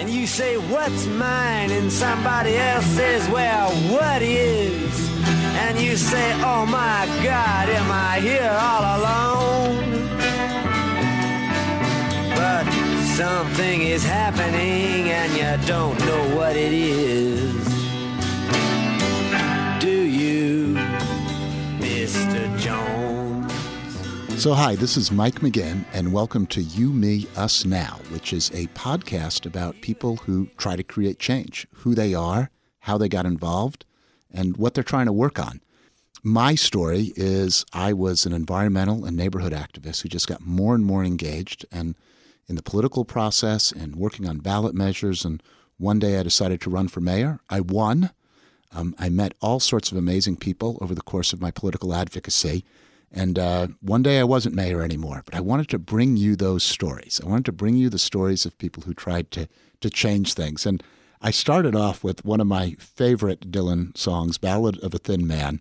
And you say, What's mine? And somebody else says, Well, what is? And you say, Oh my God, am I here all alone? But something is happening and you don't know what it is. Do you, Mr. Jones? So, hi, this is Mike McGinn, and welcome to You, Me, Us Now, which is a podcast about people who try to create change, who they are, how they got involved, and what they're trying to work on. My story is I was an environmental and neighborhood activist who just got more and more engaged and in the political process and working on ballot measures. And one day I decided to run for mayor. I won. Um, I met all sorts of amazing people over the course of my political advocacy. And uh, one day I wasn't mayor anymore, but I wanted to bring you those stories. I wanted to bring you the stories of people who tried to, to change things. And I started off with one of my favorite Dylan songs, Ballad of a Thin Man.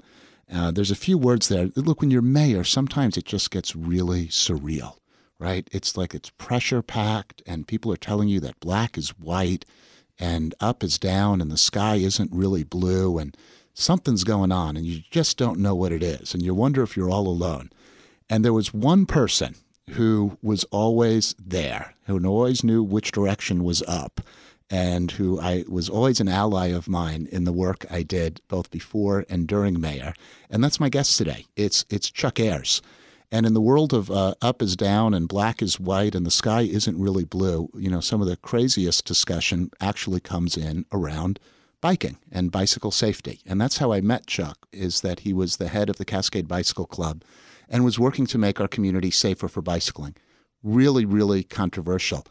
Uh, there's a few words there. Look, when you're mayor, sometimes it just gets really surreal, right? It's like it's pressure packed, and people are telling you that black is white and up is down, and the sky isn't really blue. And something's going on and you just don't know what it is and you wonder if you're all alone. And there was one person who was always there, who always knew which direction was up, and who I was always an ally of mine in the work I did both before and during mayor. And that's my guest today. It's it's Chuck Ayers. And in the world of uh, up is down and black is white and the sky isn't really blue, you know, some of the craziest discussion actually comes in around biking and bicycle safety. And that's how I met Chuck, is that he was the head of the Cascade Bicycle Club and was working to make our community safer for bicycling. Really, really controversial.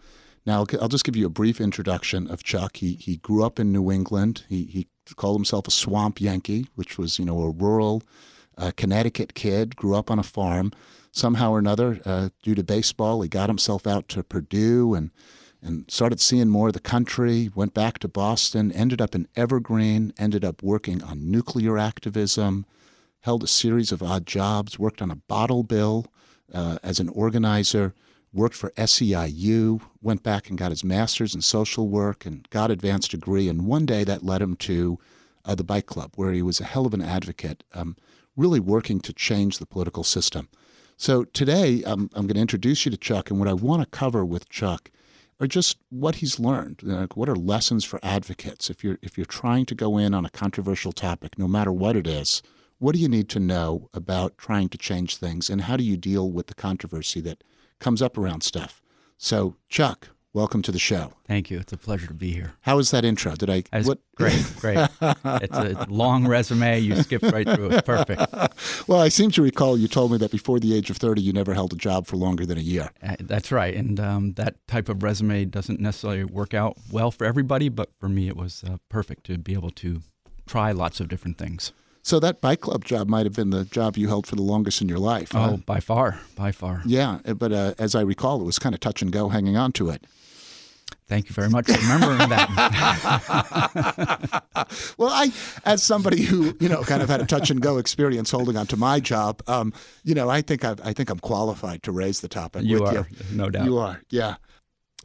Now, I'll just give you a brief introduction of Chuck. He, he grew up in New England. He, he called himself a swamp Yankee, which was, you know, a rural uh, Connecticut kid, grew up on a farm. Somehow or another, uh, due to baseball, he got himself out to Purdue and and started seeing more of the country, went back to Boston, ended up in Evergreen, ended up working on nuclear activism, held a series of odd jobs, worked on a bottle bill uh, as an organizer, worked for SEIU, went back and got his master's in social work and got advanced degree. And one day that led him to uh, the bike club, where he was a hell of an advocate, um, really working to change the political system. So today um, I'm going to introduce you to Chuck, and what I want to cover with Chuck or just what he's learned. What are lessons for advocates? If you're if you're trying to go in on a controversial topic, no matter what it is, what do you need to know about trying to change things, and how do you deal with the controversy that comes up around stuff? So, Chuck, welcome to the show. Thank you. It's a pleasure to be here. How was that intro? Did I? That's what? Great, great. it's a long resume. You skipped right through it. Perfect. well, I seem to recall you told me that before the age of thirty, you never held a job for longer than a year. Uh, that's right, and um, that type of resume doesn't necessarily work out well for everybody, but for me, it was uh, perfect to be able to try lots of different things. So that bike club job might have been the job you held for the longest in your life. Oh, huh? by far, by far. Yeah, but uh, as I recall, it was kind of touch and go, hanging on to it. Thank you very much for remembering that. well, I, as somebody who you know kind of had a touch and go experience holding on to my job, um, you know, I think I've, I think I'm qualified to raise the topic. You with are, you. no doubt. You are, yeah.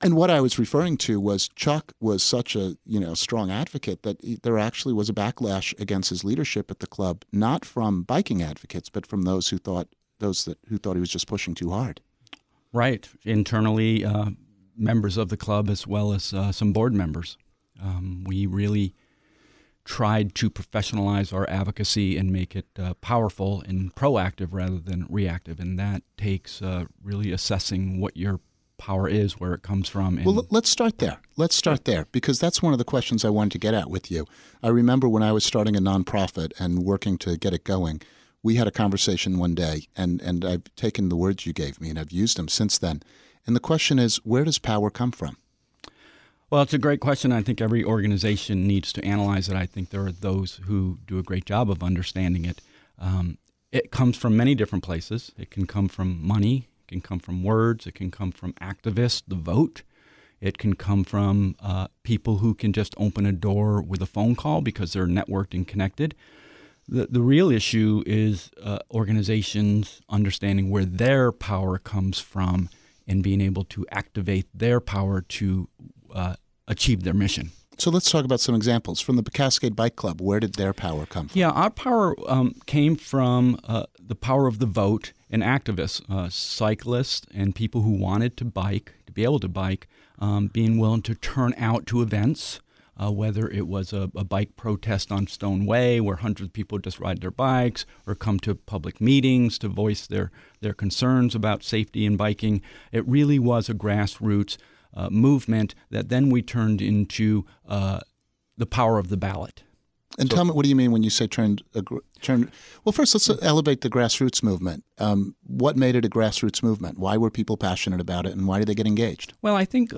And what I was referring to was Chuck was such a you know strong advocate that he, there actually was a backlash against his leadership at the club, not from biking advocates, but from those who thought those that who thought he was just pushing too hard. Right, internally. Uh, members of the club as well as uh, some board members. Um, we really tried to professionalize our advocacy and make it uh, powerful and proactive rather than reactive. And that takes uh, really assessing what your power is, where it comes from. well, let's start there. Let's start there because that's one of the questions I wanted to get at with you. I remember when I was starting a nonprofit and working to get it going, we had a conversation one day, and, and I've taken the words you gave me and I've used them since then. And the question is, where does power come from? Well, it's a great question. I think every organization needs to analyze it. I think there are those who do a great job of understanding it. Um, it comes from many different places. It can come from money, it can come from words, it can come from activists, the vote. It can come from uh, people who can just open a door with a phone call because they're networked and connected. The, the real issue is uh, organizations understanding where their power comes from and being able to activate their power to uh, achieve their mission. So let's talk about some examples from the Cascade Bike Club. Where did their power come from? Yeah, our power um, came from uh, the power of the vote and activists, uh, cyclists, and people who wanted to bike, to be able to bike, um, being willing to turn out to events. Uh, whether it was a, a, bike protest on Stone Way, where hundreds of people just ride their bikes, or come to public meetings to voice their, their concerns about safety in biking, it really was a grassroots uh, movement that then we turned into uh, the power of the ballot. And so, tell me, what do you mean when you say turned? turned well, first let's elevate the grassroots movement. Um, what made it a grassroots movement? Why were people passionate about it, and why did they get engaged? Well, I think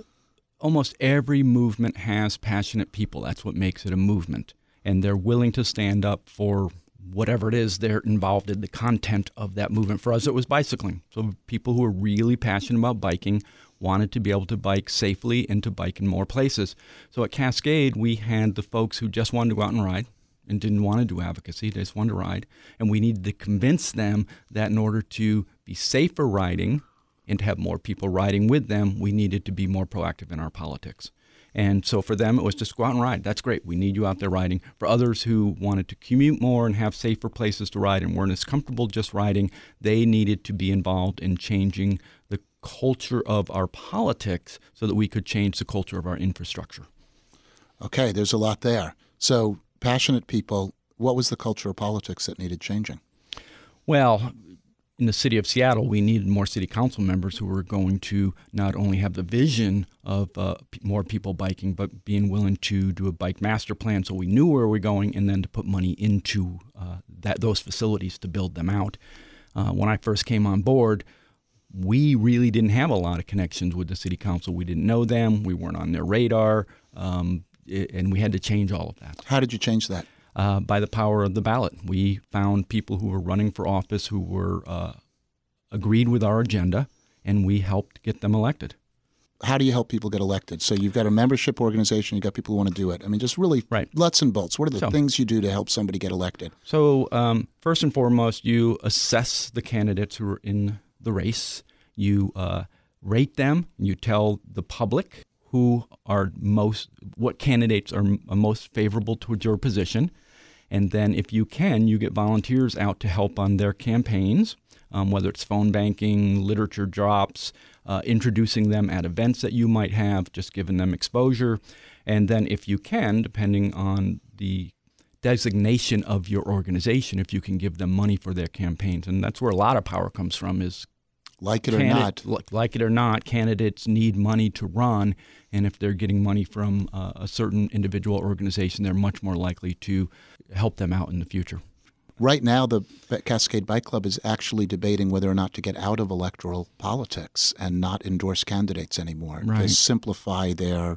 almost every movement has passionate people. That's what makes it a movement, and they're willing to stand up for whatever it is they're involved in the content of that movement. For us, it was bicycling. So people who are really passionate about biking wanted to be able to bike safely and to bike in more places. So at Cascade, we had the folks who just wanted to go out and ride and didn't want to do advocacy, they just wanted to ride. And we needed to convince them that in order to be safer riding and to have more people riding with them, we needed to be more proactive in our politics. And so for them, it was just go out and ride. That's great. We need you out there riding. For others who wanted to commute more and have safer places to ride and weren't as comfortable just riding, they needed to be involved in changing the culture of our politics so that we could change the culture of our infrastructure. Okay, there's a lot there. So, passionate people, what was the culture of politics that needed changing? Well, in the city of Seattle, we needed more city council members who were going to not only have the vision of uh, more people biking, but being willing to do a bike master plan so we knew where we are going and then to put money into uh, that those facilities to build them out. Uh, when I first came on board, we really didn't have a lot of connections with the city council. We didn't know them. We weren't on their radar, um, and we had to change all of that. How did you change that? Uh, by the power of the ballot. We found people who were running for office who were uh, agreed with our agenda, and we helped get them elected. How do you help people get elected? So you've got a membership organization, you've got people who want to do it. I mean, just really right. nuts and bolts. What are the so, things you do to help somebody get elected? So, um, first and foremost, you assess the candidates who are in the race. You uh, rate them. You tell the public who are most, what candidates are most favorable towards your position. And then, if you can, you get volunteers out to help on their campaigns, um, whether it's phone banking, literature drops, uh, introducing them at events that you might have, just giving them exposure. And then, if you can, depending on the designation of your organization, if you can give them money for their campaigns. And that's where a lot of power comes from is like it or not. Like it or not, candidates need money to run. And if they're getting money from uh, a certain individual organization, they're much more likely to help them out in the future. Right now, the Cascade Bike Club is actually debating whether or not to get out of electoral politics and not endorse candidates anymore right. to simplify their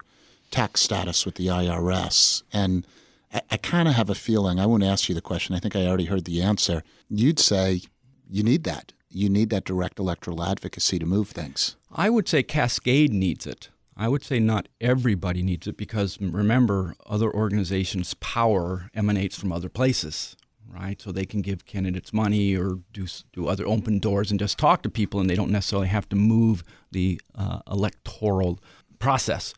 tax status with the IRS. And I, I kind of have a feeling, I won't ask you the question, I think I already heard the answer. You'd say you need that you need that direct electoral advocacy to move things. I would say Cascade needs it. I would say not everybody needs it because remember, other organizations' power emanates from other places, right? So they can give candidates money or do do other open doors and just talk to people, and they don't necessarily have to move the uh, electoral process.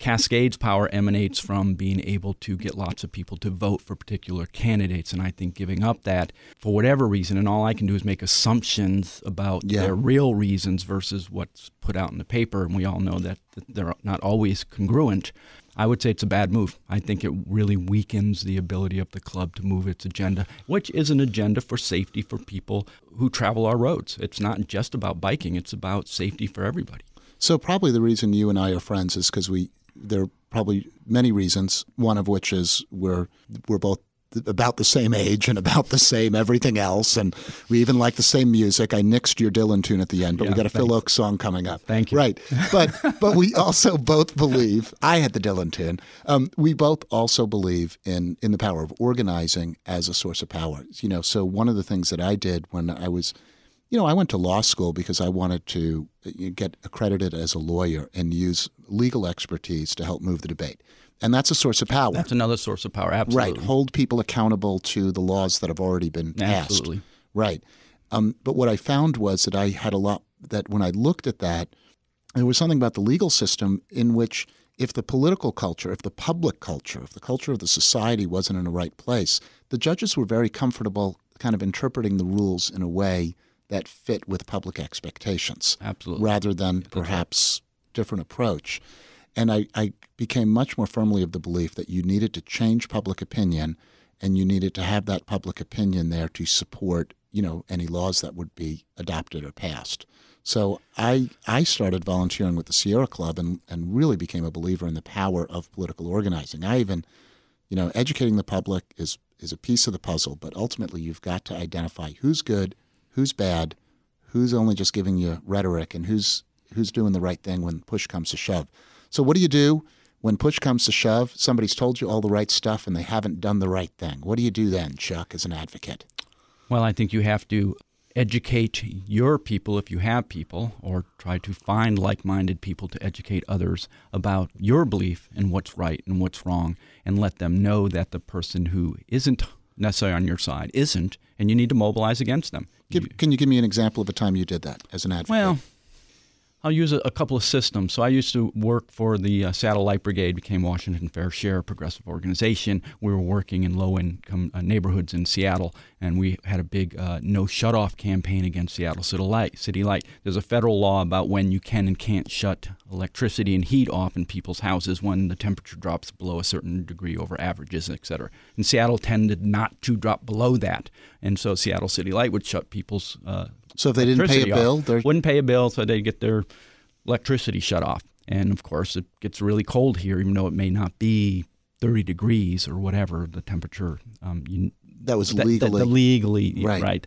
Cascade's power emanates from being able to get lots of people to vote for particular candidates. And I think giving up that for whatever reason, and all I can do is make assumptions about yeah. their real reasons versus what's put out in the paper. And we all know that they're not always congruent. I would say it's a bad move. I think it really weakens the ability of the club to move its agenda, which is an agenda for safety for people who travel our roads. It's not just about biking, it's about safety for everybody. So, probably the reason you and I are friends is because we there are probably many reasons. One of which is we're we're both about the same age and about the same everything else, and we even like the same music. I nixed your Dylan tune at the end, but yeah, we got a. Phil Ochs song coming up. Thank you. Right, but but we also both believe. I had the Dylan tune. Um, we both also believe in in the power of organizing as a source of power. You know, so one of the things that I did when I was you know, I went to law school because I wanted to uh, get accredited as a lawyer and use legal expertise to help move the debate. And that's a source of power. That's another source of power, absolutely. Right. Hold people accountable to the laws that have already been passed. Absolutely. Right. Um, but what I found was that I had a lot, that when I looked at that, there was something about the legal system in which if the political culture, if the public culture, if the culture of the society wasn't in the right place, the judges were very comfortable kind of interpreting the rules in a way that fit with public expectations. Absolutely. Rather than perhaps different approach. And I, I became much more firmly of the belief that you needed to change public opinion and you needed to have that public opinion there to support, you know, any laws that would be adopted or passed. So I I started volunteering with the Sierra Club and, and really became a believer in the power of political organizing. I even, you know, educating the public is is a piece of the puzzle, but ultimately you've got to identify who's good, who's bad, who's only just giving you rhetoric, and who's who's doing the right thing when push comes to shove. So what do you do when push comes to shove? Somebody's told you all the right stuff and they haven't done the right thing. What do you do then, Chuck, as an advocate? Well, I think you have to educate your people if you have people, or try to find like minded people to educate others about your belief and what's right and what's wrong, and let them know that the person who isn't necessarily on your side isn't, and you need to mobilize against them. Give, can you give me an example of a time you did that as an advocate? Well, I'll use a, a, couple of systems. So I used to work for the uh, Seattle Light Brigade, became Washington Fair Share, progressive organization. We were working in low-income uh, neighborhoods in Seattle, and we had a big uh, no shut-off campaign against Seattle City Light. City Light. There's a federal law about when you can and can't shut electricity and heat off in people's houses when the temperature drops below a certain degree over averages, et cetera. And Seattle tended not to drop below that, and so Seattle City Light would shut people's uh, so if they didn't pay a bill, they wouldn't pay a bill, so they get their electricity shut off. And of course, it gets really cold here, even though it may not be 30 degrees or whatever the temperature. Um, you, that was legally legally right. right.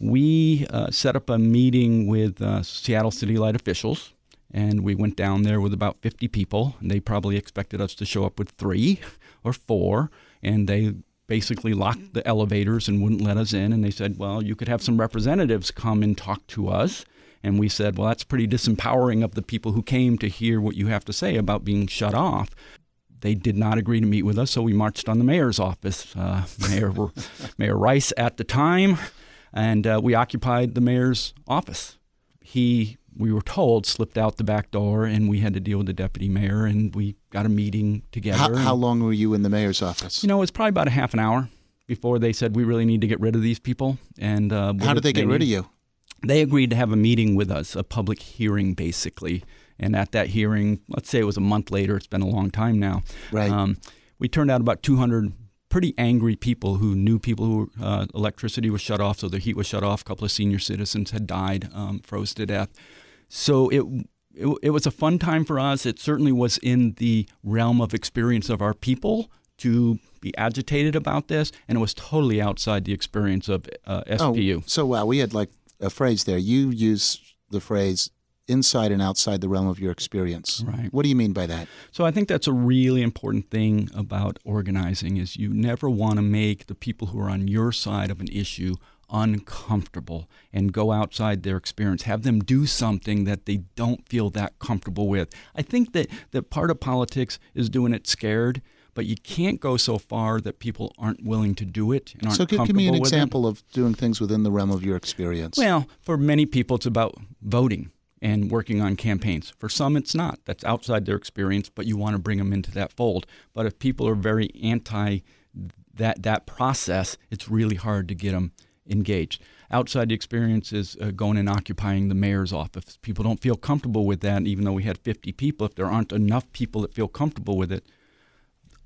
We uh, set up a meeting with uh, Seattle City Light officials, and we went down there with about 50 people. And they probably expected us to show up with three or four, and they basically locked the elevators and wouldn't let us in. And they said, well, you could have some representatives come and talk to us. And we said, well, that's pretty disempowering of the people who came to hear what you have to say about being shut off. They did not agree to meet with us, so we marched on the mayor's office. Uh, Mayor, Mayor Rice at the time, and uh, we occupied the mayor's office. He we were told slipped out the back door and we had to deal with the deputy mayor and we got a meeting together. How, how, long were you in the mayor's office? You know, it was probably about a half an hour before they said we really need to get rid of these people. And uh, how did they get rid of you? They agreed to have a meeting with us, a public hearing, basically. And at that hearing, let's say it was a month later. It's been a long time now. Right. Um, we turned out about 200 pretty angry people who knew people who uh, electricity was shut off, so the heat was shut off. A couple of senior citizens had died, um, froze to death. So it, it, it was a fun time for us. It certainly was in the realm of experience of our people to be agitated about this, and it was totally outside the experience of uh, SPU. Oh, so wow, we had like a phrase there. You use the phrase inside and outside the realm of your experience. Right. What do you mean by that? So I think that's a really important thing about organizing is you never want to make the people who are on your side of an issue uncomfortable and go outside their experience. Have them do something that they don't feel that comfortable with. I think that, that part of politics is doing it scared, but you can't go so far that people aren't willing to do it and aren't so give, give me an it. example of doing things within the realm of your experience. Well, for many people, it's about voting and working on campaigns. For some, it's not. That's outside their experience, but you want to bring them into that fold. But if people are very anti that that process, it's really hard to get them engaged. Outside the experience is uh, going and occupying the mayor's office. People don't feel comfortable with that, even though we had 50 people. If there aren't enough people that feel comfortable with it,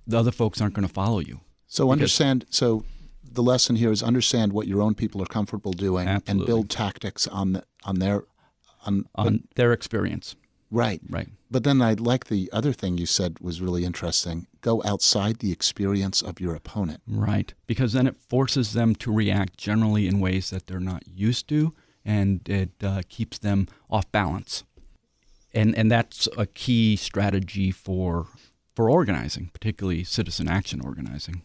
the other folks aren't going to follow you. So understand. So the lesson here is understand what your own people are comfortable doing Absolutely. and build tactics on the, on their on, on their experience. Right. Right. But then I like the other thing you said was really interesting. Go outside the experience of your opponent. Right. Because then it forces them to react generally in ways that they're not used to, and it uh, keeps them off balance. And and that's a key strategy for for organizing, particularly citizen action organizing.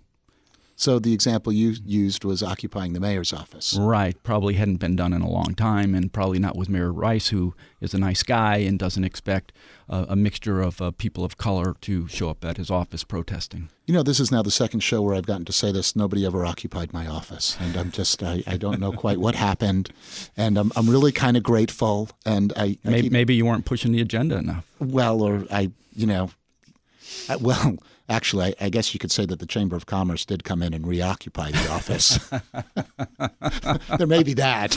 So the example you used was occupying the mayor's office. Right. Probably hadn't been done in a long time, and probably not with Mayor Rice, who is a nice guy and doesn't expect uh, a mixture of uh, people of color to show up at his office protesting. You know, this is now the second show where I've gotten to say this. Nobody ever occupied my office, and I'm just I, I don't know quite what happened, and I'm I'm really kind of grateful. And I, I maybe, keep, maybe you weren't pushing the agenda enough. Well, or I you know Uh, well, actually, I, I, guess you could say that the Chamber of Commerce did come in and reoccupy the office. there may be that.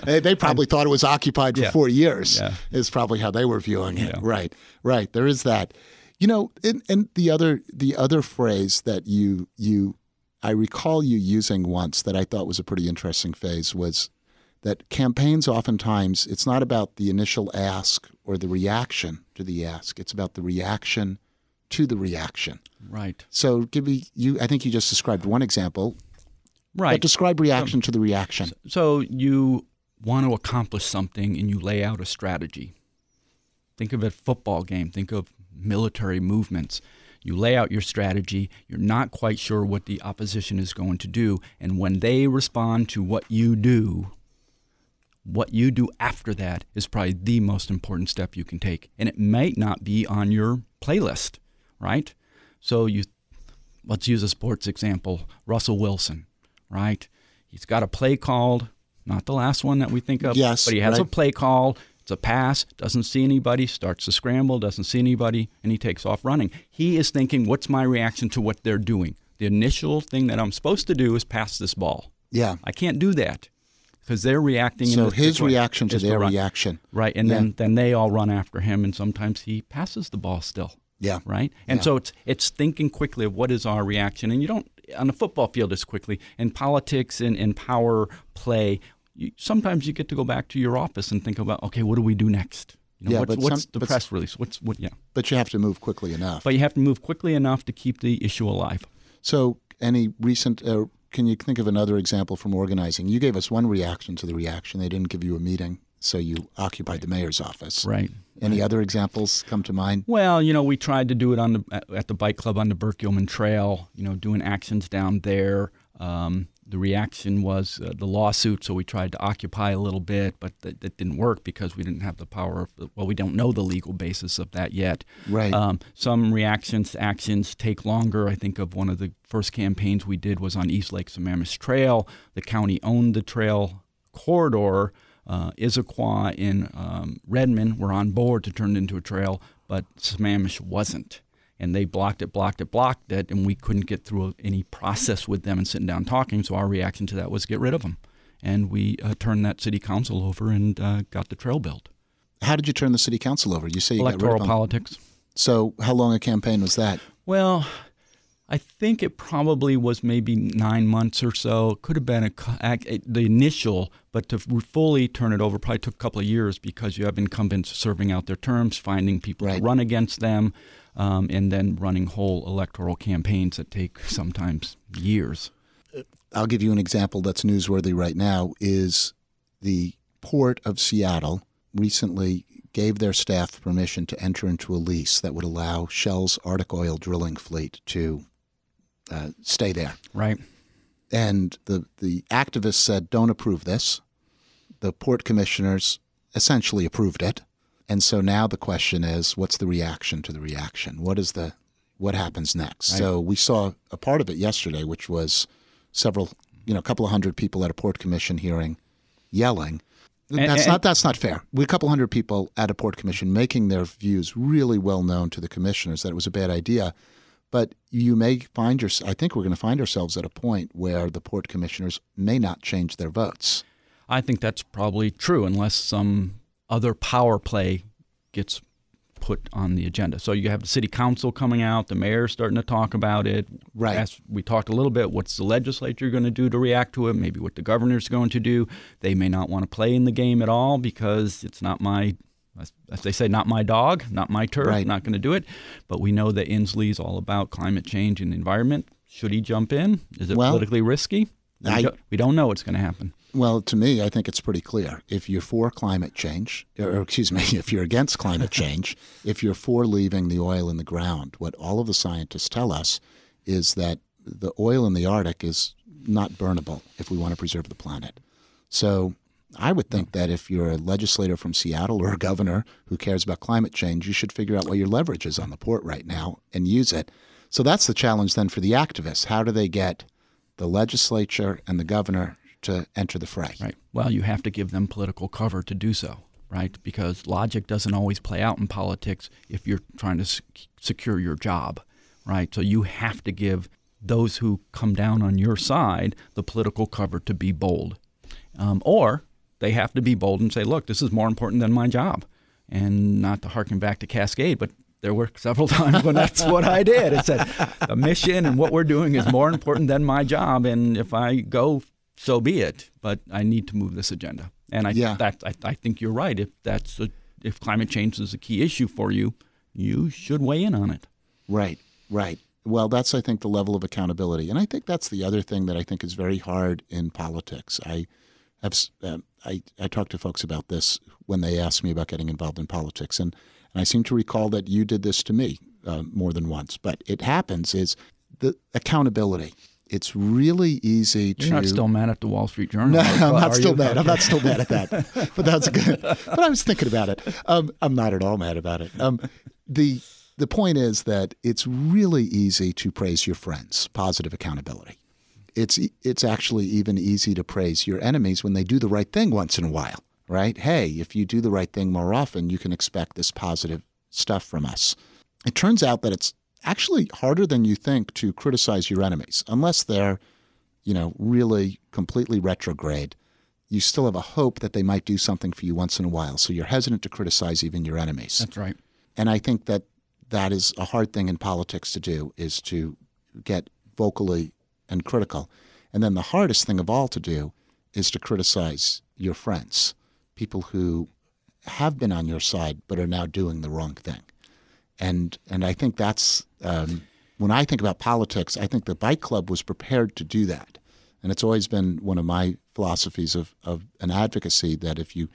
they, they, probably and, thought it was occupied for yeah. four years. Yeah. Is probably how they were viewing it. Yeah. Right, right. There is that. You know, and, and the other the other phrase that you you I recall you using once that I thought was a pretty interesting phase was that campaigns oftentimes it's not about the initial ask or the reaction to the ask. It's about the reaction to the reaction. Right. So give me you i think you just described one example. Right. but describe reaction to the reaction. So you want to accomplish something and you lay out a strategy. Think of a football game. Think of military movements. You lay out your strategy, you're not quite sure what the opposition is going to do, and when they respond to what you do, what you do after that is probably the most important step you can take. And it might not be on your playlist, right? So you let's use a sports example, Russell Wilson, right? He's got a play called, not the last one that we think of, yes, but he has right. a play call. It's a pass, doesn't see anybody, starts to scramble, doesn't see anybody, and he takes off running. He is thinking, what's my reaction to what they're doing? The initial thing that I'm supposed to do is pass this ball. Yeah. I can't do that because they're reacting. So his reaction to their reaction, right? And yeah. then then they all run after him, and sometimes he passes the ball still. Yeah. Right. And yeah. so it's it's thinking quickly of what is our reaction, and you don't on the football field as quickly. In politics and in power play, you, sometimes you get to go back to your office and think about okay, what do we do next? You know, yeah, what's, but what's some, the but, press release? What's what? Yeah. But you have to move quickly enough. But you have to move quickly enough to keep the issue alive. So, any recent uh, can you think of another example from organizing? You gave us one reaction to the reaction. They didn't give you a meeting, so you occupied the mayor's office. Right. Any right. other examples come to mind? Well, you know, we tried to do it on the at the bike club on the Burke Gilman Trail. You know, doing actions down there. Um, the reaction was uh, the lawsuit, so we tried to occupy a little bit, but that, that, didn't work because we didn't have the power of, the, well, we don't know the legal basis of that yet. Right. Um, some reactions to actions take longer. I think of one of the first campaigns we did was on East Lake Sammamish Trail. The county owned the trail corridor. Uh, Issaquah in um, Redmond were on board to turn it into a trail, but Sammamish wasn't and they blocked it, blocked it, blocked it, and we couldn't get through any process with them and sitting down talking. So our reaction to that was get rid of them, and we uh, turned that city council over and uh, got the trail built. How did you turn the city council over? You say you electoral got rid of them. politics. So how long a campaign was that? Well, I think it probably was maybe nine months or so. It could have been a, the initial, but to fully turn it over probably took a couple of years because you have incumbents serving out their terms, finding people right. to run against them um, and then running whole electoral campaigns that take sometimes years. I'll give you an example that's newsworthy right now is the port of Seattle recently gave their staff permission to enter into a lease that would allow Shell's Arctic oil drilling fleet to uh, stay there. Right. And the, the activists said, don't approve this. The port commissioners essentially approved it. And so now the question is, what's the reaction to the reaction? What is the what happens next? Right. So we saw a part of it yesterday, which was several, you know, a couple of hundred people at a port commission hearing yelling. And, that's and, not that's not fair. We a couple hundred people at a port commission making their views really well known to the commissioners that it was a bad idea. But you may find your I think we're going to find ourselves at a point where the port commissioners may not change their votes. I think that's probably true unless some other power play gets put on the agenda. So you have the city council coming out, the mayor starting to talk about it. Right. As we talked a little bit, what's the legislature going to do to react to it? Maybe what the governor's going to do. They may not want to play in the game at all because it's not my, as they say, not my dog, not my turf. Right. Not going to do it. But we know that Inslee is all about climate change and environment. Should he jump in? Is it well, politically risky? We, I, don't, we don't know what's going to happen. Well, to me, I think it's pretty clear. If you're for climate change, or excuse me, if you're against climate change, if you're for leaving the oil in the ground, what all of the scientists tell us is that the oil in the Arctic is not burnable if we want to preserve the planet. So I would think that if you're a legislator from Seattle or a governor who cares about climate change, you should figure out what your leverage is on the port right now and use it. So that's the challenge then for the activists. How do they get the legislature and the governor to enter the fray. Right. Well, you have to give them political cover to do so. right? Because logic doesn't always play out in politics if you're trying to secure your job, right? So you have to give those who come down on your side the political cover to be bold. Um, or they have to be bold and say, look, this is more important than my job. And not to harken back to Cascade, but there were several times when that's what I did. It said the mission and what we're doing is more important than my job, and if I go, so be it. But I need to move this agenda, and I Yeah. that I, I think you're right. If that's a, if climate change is a key issue for you, you should weigh in on it. Right, right. Well, that's I think the level of accountability, and I think that's the other thing that I think is very hard in politics. I have um, I I talk to folks about this when they ask me about getting involved in politics, and and I seem to recall that you did this to me uh, more than once. But it happens is the accountability. It's really easy to You're not still mad at the Wall Street Journal. no, I'm not still you? mad. I'm not still mad at that. But that's good. But I was thinking about it. Um, I'm not at all mad about it. Um, the the point is that it's really easy to praise your friends. Positive accountability. It's it's actually even easy to praise your enemies when they do the right thing once in a while. Right? Hey, if you do the right thing more often, you can expect this positive stuff from us. It turns out that it's actually harder than you think to criticize your enemies, unless they're you know, really completely retrograde, you still have a hope that they might do something for you once in a while. So you're hesitant to criticize even your enemies. That's right. And I think that that is a hard thing in politics to do is to get vocally and critical. And then the hardest thing of all to do is to criticize your friends, people who have been on your side but are now doing the wrong thing. And and I think that's um, when I think about politics, I think the Bike Club was prepared to do that. And it's always been one of my philosophies of, of an advocacy that if you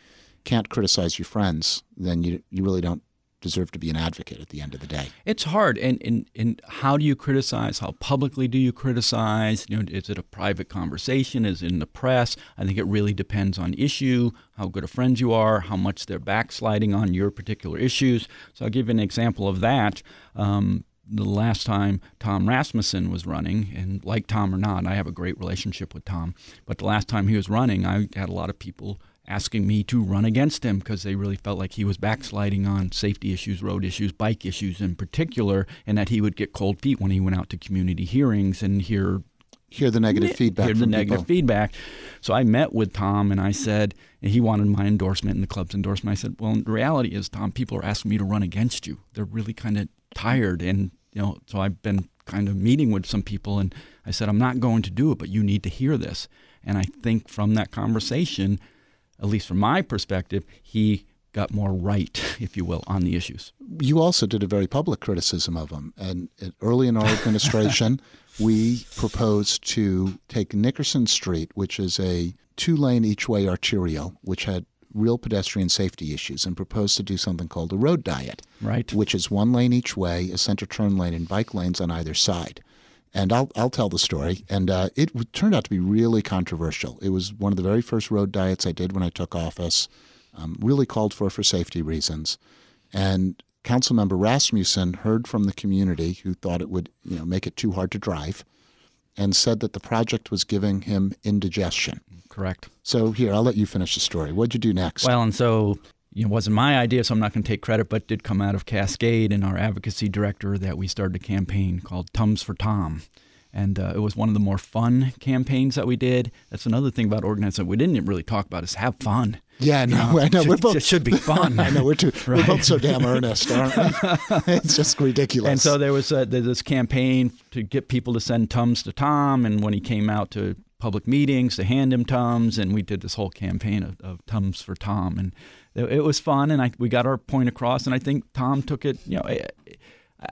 can't criticize your friends, then you you really don't deserve to be an advocate at the end of the day. It's hard, and, and and how do you criticize? How publicly do you criticize? You know, is it a private conversation? Is it in the press? I think it really depends on issue, how good of friends you are, how much they're backsliding on your particular issues. So I'll give you an example of that. Um, the last time Tom Rasmussen was running, and like Tom or not, I have a great relationship with Tom. But the last time he was running, I had a lot of people asking me to run against him because they really felt like he was backsliding on safety issues, road issues, bike issues in particular, and that he would get cold feet when he went out to community hearings and hear Hear the negative feedback hear the negative people. feedback. So I met with Tom and I said, and he wanted my endorsement and the club's endorsement. I said, well, the reality is, Tom, people are asking me to run against you. They're really kind of tired, and you know, so I've been kind of meeting with some people, and I said, I'm not going to do it, but you need to hear this. And I think from that conversation, at least from my perspective, he got more right, if you will, on the issues. you also did a very public criticism of him. And early in our administration, we proposed to take Nickerson Street, which is a two lane each way arterial, which had real pedestrian safety issues, and proposed to do something called a road diet, Right. which is one lane each way, a center turn lane, and bike lanes on either side. And I'll, I'll tell the story. And uh, it turned out to be really controversial. It was one of the very first road diets I did when I took office, um, really called for for safety reasons. And Councilmember Rasmussen heard from the community who thought it would you know, make it too hard to drive and said that the project was giving him indigestion. Correct. So here, I'll let you finish the story. What'd you do next? Well, and so you know, it wasn't my idea, so I'm not going to take credit, but did come out of Cascade and our advocacy director that we started a campaign called Tums for Tom. And uh, it was one of the more fun campaigns that we did. That's another thing about organizing. We didn't really talk about is have fun. yeah, no, I know. It We're should, both it should be fun. I know we're too. We're both so damn earnest, aren't we? it's just ridiculous. And so there was uh there's this campaign to get people to send Tums to Tom, and when he came out to public meetings, to hand him Tums, and we did this whole campaign of, of Tums for Tom, and it, was fun, and I, we got our point across, and I think Tom took it. You know,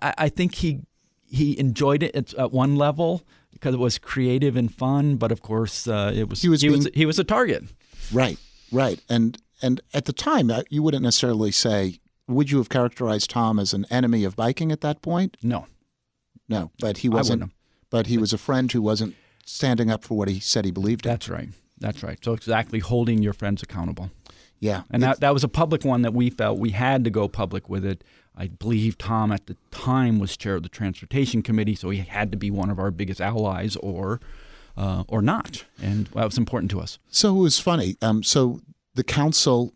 I, I, think he he enjoyed it at, at one level because it was creative and fun, but of course uh, it was He was he was he was a target. right, right, and and at the time, uh, you wouldn't necessarily say. Would you have characterized Tom as an enemy of biking at that point? No, No, but he wasn't. But he was a friend who wasn't standing up for what he said he believed in. That's right. That's right. So exactly holding your friends accountable. Yeah, And that, that was a public one that we felt we had to go public with it. I believe Tom at the time was chair of the transportation committee, so he had to be one of our biggest allies or uh, or not. And that was important to us. So it was funny. Um, so the council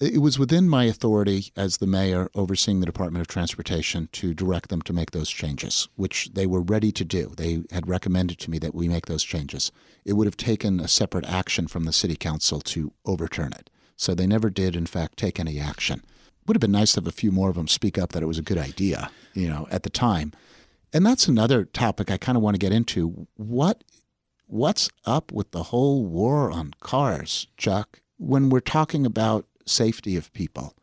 it was within my authority as the mayor overseeing the Department of Transportation to direct them to make those changes, which they were ready to do. They had recommended to me that we make those changes. It would have taken a separate action from the city council to overturn it. So they never did, in fact, take any action. Would have been nice to have a few more of them speak up that it was a good idea, you know, at the time. And that's another topic I kind of want to get into. What what's up with the whole war on cars, Chuck? When we're talking about safety of people,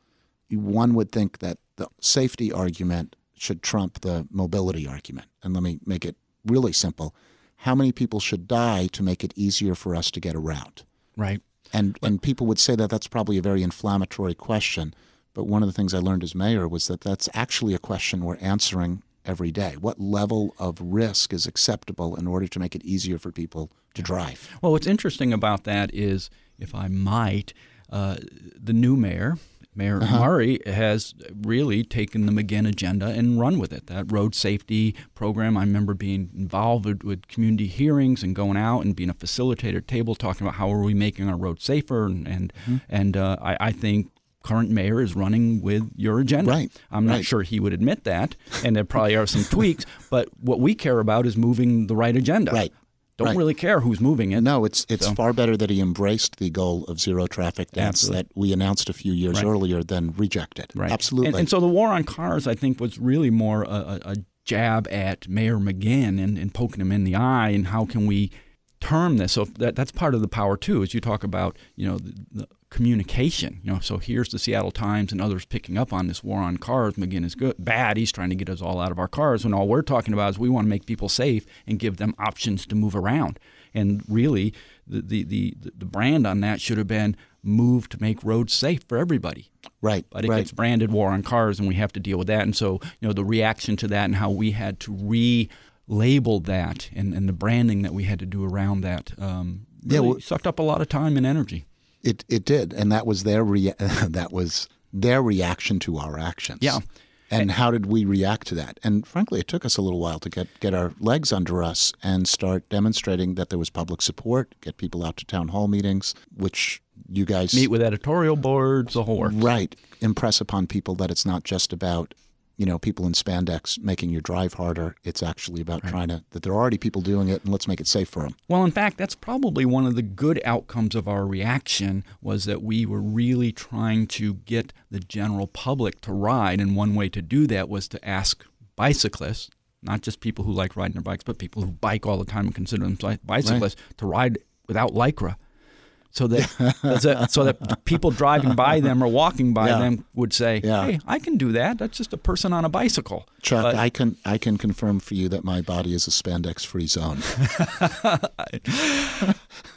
one would think that the safety argument should trump the mobility argument. And let me make it really simple. How many people should die to make it easier for us to get around? Right. And and people would say that that's probably a very inflammatory question. But one of the things I learned as mayor was that that's actually a question we're answering every day. What level of risk is acceptable in order to make it easier for people to drive? Well, what's interesting about that is, if I might, uh, the new mayor, Mayor uh-huh. Murray, has really taken the McGinn agenda and run with it. That road safety program, I remember being involved with, community hearings and going out and being a facilitator table, talking about how are we making our roads safer. And and, mm-hmm. and uh, I, I think current mayor is running with your agenda. Right. I'm not right. sure he would admit that, and there probably are some tweaks. But what we care about is moving the right agenda. Right. Don't right. really care who's moving it. No, it's it's so. far better that he embraced the goal of zero traffic deaths that we announced a few years right. earlier than rejected. Right. Absolutely. And, and, so the war on cars, I think, was really more a, a jab at Mayor McGinn and, and poking him in the eye and how can we term this. So that that's part of the power too, as you talk about, you know, the, the communication. You know, so here's the Seattle Times and others picking up on this war on cars. McGinn is good, bad. He's trying to get us all out of our cars when all we're talking about is we want to make people safe and give them options to move around. And really, the the the, the brand on that should have been move to make roads safe for everybody. Right. But it right. gets branded war on cars, and we have to deal with that. And so, you know, the reaction to that and how we had to re label that and, and the branding that we had to do around that um, really yeah, well, sucked up a lot of time and energy. It it did, and that was their rea- that was their reaction to our actions. Yeah. And how did we react to that? And frankly, it took us a little while to get, get our legs under us and start demonstrating that there was public support, get people out to town hall meetings, which you guys meet with editorial boards, a whole works. Right. Impress upon people that it's not just about you know, people in spandex making your drive harder. It's actually about right. trying to that there are already people doing it, and let's make it safe for them. Well, in fact, that's probably one of the good outcomes of our reaction was that we were really trying to get the general public to ride, and one way to do that was to ask bicyclists, not just people who like riding their bikes, but people who bike all the time and consider themselves bicyclists, right. to ride without lycra so that so that people driving by them or walking by yeah. them would say, yeah. "Hey, I can do that. That's just a person on a bicycle." Chuck, but, I can I can confirm for you that my body is a spandex-free zone.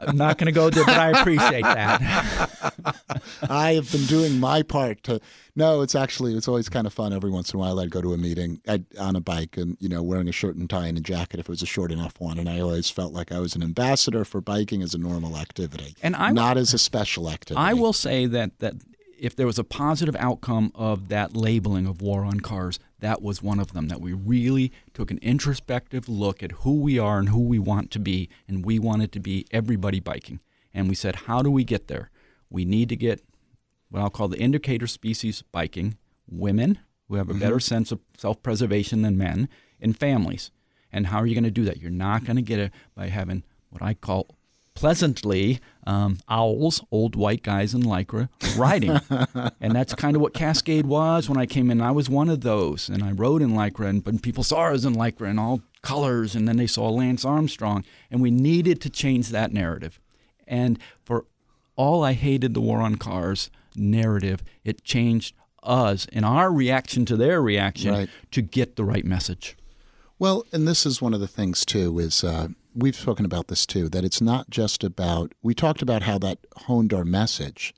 I'm not going to go there, but I appreciate that. I have been doing my part to. No, it's actually it's always kind of fun. Every once in a while, I'd go to a meeting I'd, on a bike and you know wearing a shirt and tie and a jacket if it was a short enough one, and I always felt like I was an ambassador for biking as a normal activity, and I'm not as a special activity. I will say that that if there was a positive outcome of that labeling of war on cars, that was one of them. That we really took an introspective look at who we are and who we want to be, and we wanted to be everybody biking. And we said, how do we get there? We need to get what I'll call the indicator species biking women who have a better mm-hmm. sense of self preservation than men, and families. And how are you going to do that? You're not going to get it by having what I call pleasantly um, owls, old white guys in lycra, riding. and that's kind of what Cascade was when I came in. I was one of those, and I rode in lycra, and, and people saw us in lycra in all colors, and then they saw Lance Armstrong, and we needed to change that narrative. And for all I hated the war on cars narrative, it changed us and our reaction to their reaction right. to get the right message. Well, and this is one of the things too is uh, we've spoken about this too that it's not just about we talked about how that honed our message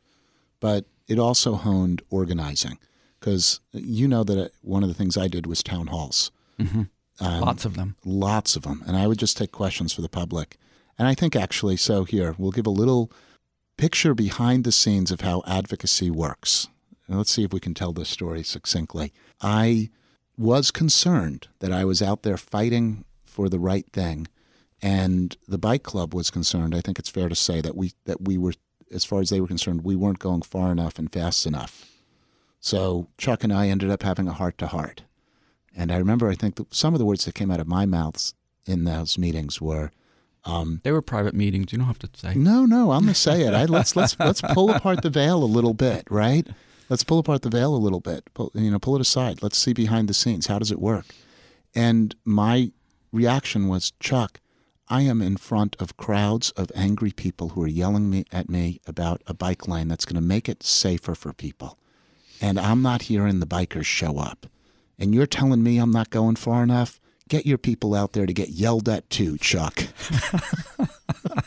but it also honed organizing. Because you know that one of the things i did was town halls. Mm-hmm. um, lots of them. lots of them and i would just take questions for the public. And i think actually so here we'll give a little picture behind the scenes of how advocacy works. And let's see if we can tell this story succinctly. I was concerned that i was out there fighting for the right thing and the bike club was concerned, I think it's fair to say that we that we were as far as they were concerned, we weren't going far enough and fast enough. So Chuck and I ended up having a heart to heart. And I remember, I think some of the words that came out of my mouth in those meetings were, um, They were private meetings. You don't have to say. "No, no, I'm gonna say it. I, let's let's let's pull apart the veil a little bit, right? Let's pull apart the veil a little bit. Pull, you know, pull it aside. Let's see behind the scenes. How does it work?" And my reaction was, "Chuck, I am in front of crowds of angry people who are yelling me, at me about a bike lane that's going to make it safer for people, and I'm not hearing the bikers show up." And you're telling me I'm not going far enough? Get your people out there to get yelled at too, Chuck.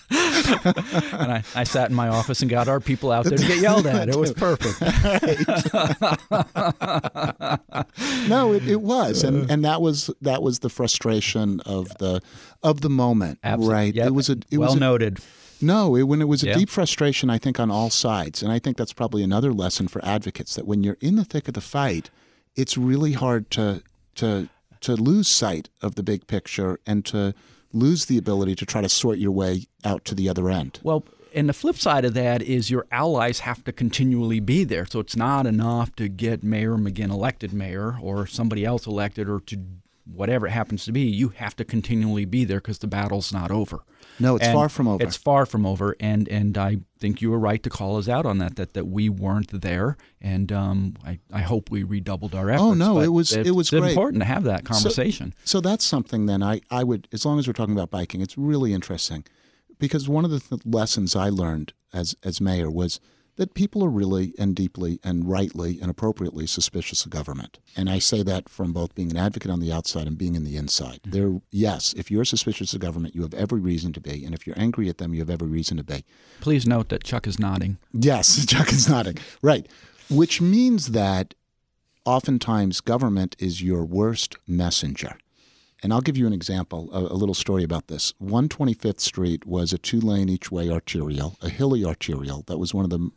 and I, I sat in my office and got our people out there to get yelled at. It was perfect. no, it, it was, and and that was that was the frustration of the of the moment, Absolutely. right? Yep. It was a it well was a, noted. no, it, when it was a Yeah. deep frustration, I think on all sides, and I think that's probably another lesson for advocates that when you're in the thick of the fight, it's really hard to to to lose sight of the big picture and to lose the ability to try to sort your way out to the other end. Well, and the flip side of that is your allies have to continually be there. So it's not enough to get Mayor McGinn elected mayor or somebody else elected or to whatever it happens to be. You have to continually be there because the battle's not over. No, it's And far from over. It's far from over, and and I think you were right to call us out on that. That that we weren't there, and um, I, I hope we redoubled our efforts. Oh, no, but it was- it it's was great. important to have that conversation. So that's something then I, I would, as long as we're talking about biking, it's really interesting because one of the th- lessons I learned as, as mayor was that people are really and deeply and rightly and appropriately suspicious of government. And I say that from both being an advocate on the outside and being in the inside. Mm-hmm. There, yes, if you're suspicious of government, you have every reason to be. And if you're angry at them, you have every reason to be. Please note that Chuck is nodding. Yes, Chuck is nodding. Right. Which means that oftentimes government is your worst messenger. And I'll give you an example, a, a little story about this. 125th Street was a two lane each way arterial, a hilly arterial that was one of the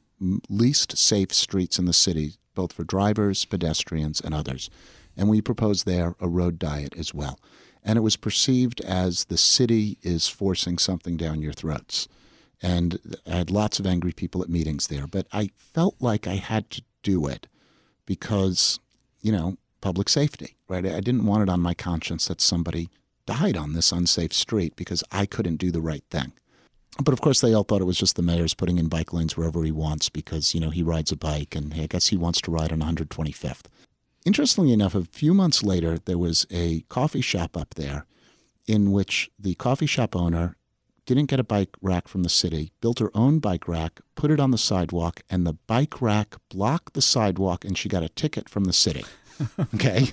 least safe streets in the city, both for drivers, pedestrians, and others. And we proposed there a road diet as well. And it was perceived as the city is forcing something down your throats and I had lots of angry people at meetings there. But I felt like I had to do it because, you know, public safety, right? I didn't want it on my conscience that somebody died on this unsafe street because I couldn't do the right thing. But of course, they all thought it was just the mayor's putting in bike lanes wherever he wants because, you know, he rides a bike and I guess he wants to ride on 125th. Interestingly enough, a few months later, there was a coffee shop up there in which the coffee shop owner didn't get a bike rack from the city, built her own bike rack, put it on the sidewalk, and the bike rack blocked the sidewalk, and she got a ticket from the city. Okay.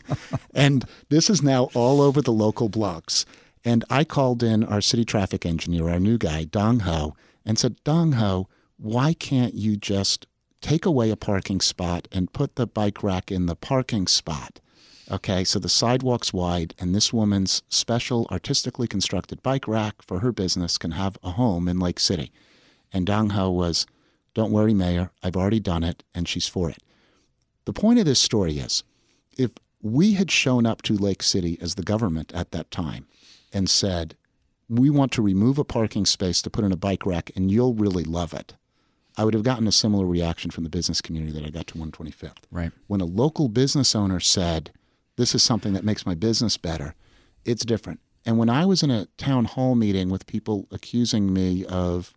and this is now all over the local blogs. And I called in our city traffic engineer, our new guy, Dong Ho, and said, Dong Ho, why can't you just take away a parking spot and put the bike rack in the parking spot? Okay, so the sidewalk's wide, and this woman's special artistically constructed bike rack for her business can have a home in Lake City. And Dong Ho was, Don't worry, Mayor, I've already done it, and she's for it. The point of this story is if we had shown up to Lake City as the government at that time and said, We want to remove a parking space to put in a bike rack, and you'll really love it, I would have gotten a similar reaction from the business community that I got to 125th Right. when a local business owner said, This is something that makes my business better, it's different. And when I was in a town hall meeting with people accusing me of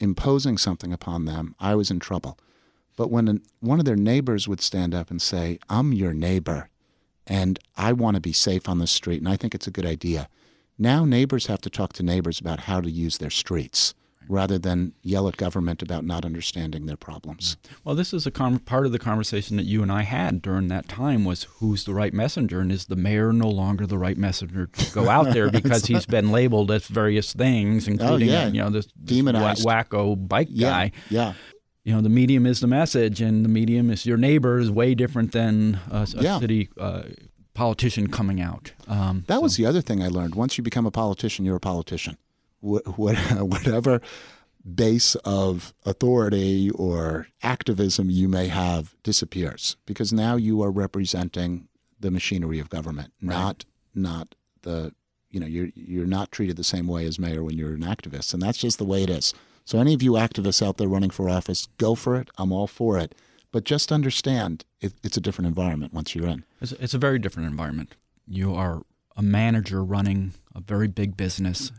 imposing something upon them, I was in trouble. But when an, one of their neighbors would stand up and say, I'm your neighbor and I want to be safe on the street and I think it's a good idea, now neighbors have to talk to neighbors about how to use their streets rather than yell at government about not understanding their problems. Well, this is a con- part of the conversation that you and I had during that time was who's the right messenger, and is the mayor no longer the right messenger to go out there because he's been labeled as various things, including Oh, yeah. you know this, this wacko bike Yeah, guy. yeah. You know, the medium is the message, and the medium is your neighbor is way different than a, a Yeah. city uh, politician coming out. Um, That so- was the other thing I learned. Once you become a politician, you're a politician. Wh- what- Whatever base of authority or activism you may have disappears because now you are representing the machinery of government, not not the you know you're you're not treated the same way as mayor when you're an activist, and that's just the way it is. So, any of you activists out there running for office, go for it. I'm all for it. But just understand it, it's a different environment once you're in. It's, it's a very different environment. You are a manager running a very big business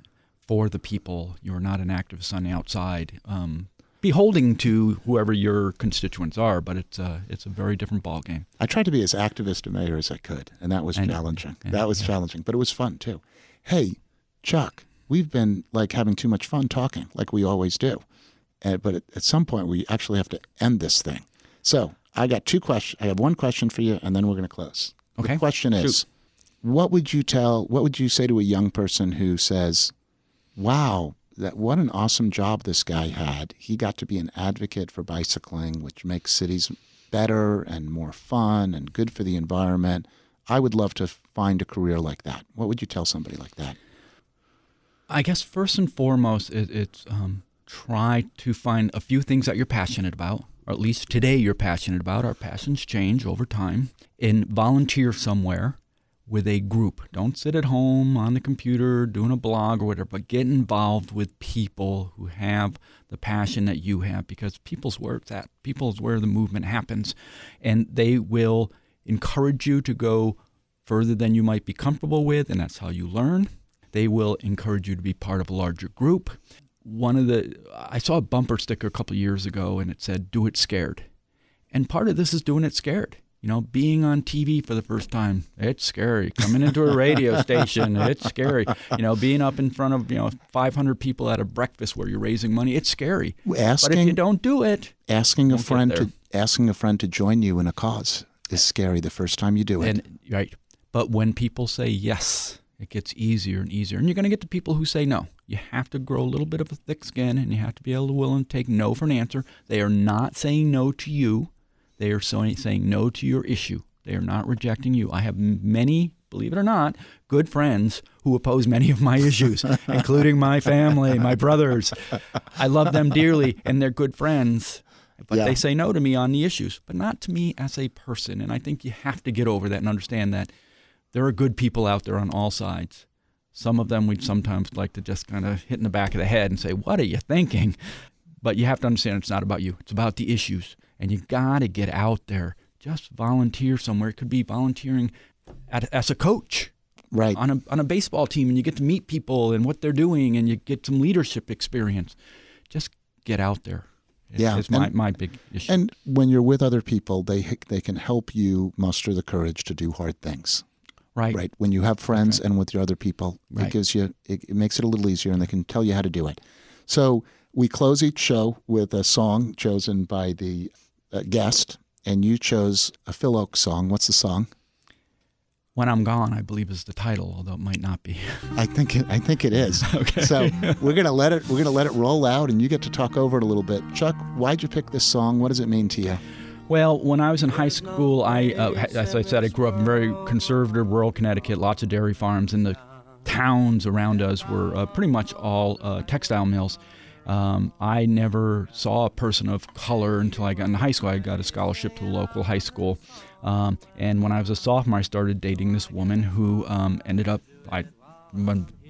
for the people. You're not an activist on the outside, um, beholding to whoever your constituents are. But it's a it's a very different ballgame. I tried to be as activist a mayor as I could, and that was know. challenging. Yeah, that was yeah. challenging, but it was fun too. Hey, Chuck, we've been like having too much fun talking, like we always do. Uh, but at, at some point, we actually have to end this thing. So I got two questions. I have one question for you, and then we're going to close. Okay. The question is, what would you tell? What would you say to a young person who says, "Wow, that what an awesome job this guy had. He got to be an advocate for bicycling, which makes cities better and more fun and good for the environment. I would love to find a career like that." What would you tell somebody like that? I guess first and foremost, it, it's um, try to find a few things that you're passionate about, or at least today you're passionate about. Our passions change over time, and volunteer somewhere with a group. Don't sit at home on the computer doing a blog or whatever, but get involved with people who have the passion that you have because people's where it's at. People's where the movement happens, and they will encourage you to go further than you might be comfortable with, and that's how you learn. They will encourage you to be part of a larger group. One of the I saw a bumper sticker a couple years ago and it said do it scared. And part of this is doing it scared. You know, being on TV for the first time, it's scary. Coming into a radio station, it's scary. You know, being up in front of, you know, 500 people at a breakfast where you're raising money, it's scary. Asking, But if you don't do it, asking a friend to asking a friend to join you in a cause is scary the first time you do it. And right. But when people say yes, it gets easier and easier. And you're going to get to people who say no. You have to grow a little bit of a thick skin and you have to be able to willing to take no for an answer. They are not saying no to you. They are saying no to your issue. They are not rejecting you. I have many, believe it or not, good friends who oppose many of my issues, including my family, my brothers. I love them dearly and they're good friends. But Yeah. they say no to me on the issues, but not to me as a person. And I think you have to get over that and understand that there are good people out there on all sides. Some of them we'd sometimes like to just kind of hit in the back of the head and say, What are you thinking? But you have to understand it's not about you, it's about the issues. And you got to get out there. Just volunteer somewhere. It could be volunteering at, as a coach right. on a, on a baseball team and you get to meet people and what they're doing and you get some leadership experience. Just get out there. It's, Yeah, it's my, and- my big issue. And when you're with other people, they they can help you muster the courage to do hard things. Right. Right. When you have friends and with your other people, it gives you it, it makes it a little easier, and they can tell you how to do it. So we close each show with a song chosen by the uh, guest, and you chose a Phil Ochs song. What's the song? When I'm Gone, I believe is the title, although it might not be. I think it, I think it is. Okay. So we're gonna let it we're gonna let it roll out, and you get to talk over it a little bit. Chuck, why'd you pick this song? What does it mean to you? Well, when I was in high school, I, uh, as I said, I grew up in very conservative rural Connecticut, lots of dairy farms, and the towns around us were uh, pretty much all uh, textile mills. Um, I never saw a person of color until I got in high school. I got a scholarship to a local high school. Um, and when I was a sophomore, I started dating this woman who um, ended up, I,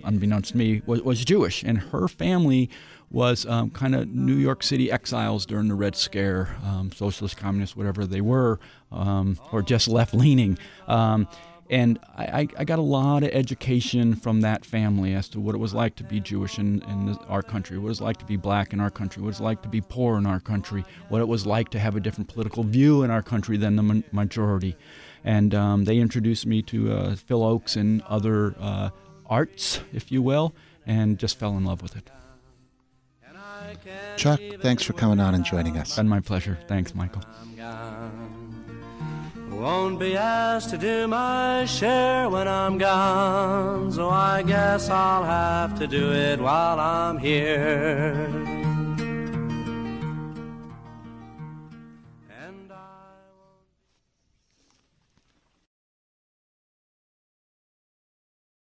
unbeknownst to me, was, was Jewish. And her family was um, kind of New York City exiles during the Red Scare, um, socialist, communist, whatever they were, um, or just left leaning. Um, and I, I- got a lot of education from that family as to what it was like to be Jewish in, in our country, what it was like to be black in our country, what it was like to be poor in our country, what it was like to have a different political view in our country than the ma- majority. And um, they introduced me to uh, Phil Ochs and other uh, arts, if you will, and just fell in love with it. Chuck, thanks for coming on and joining us. Been my pleasure. Thanks, Michael. Won't be asked to do my share when I'm gone, so I guess I'll have to do it while I'm here.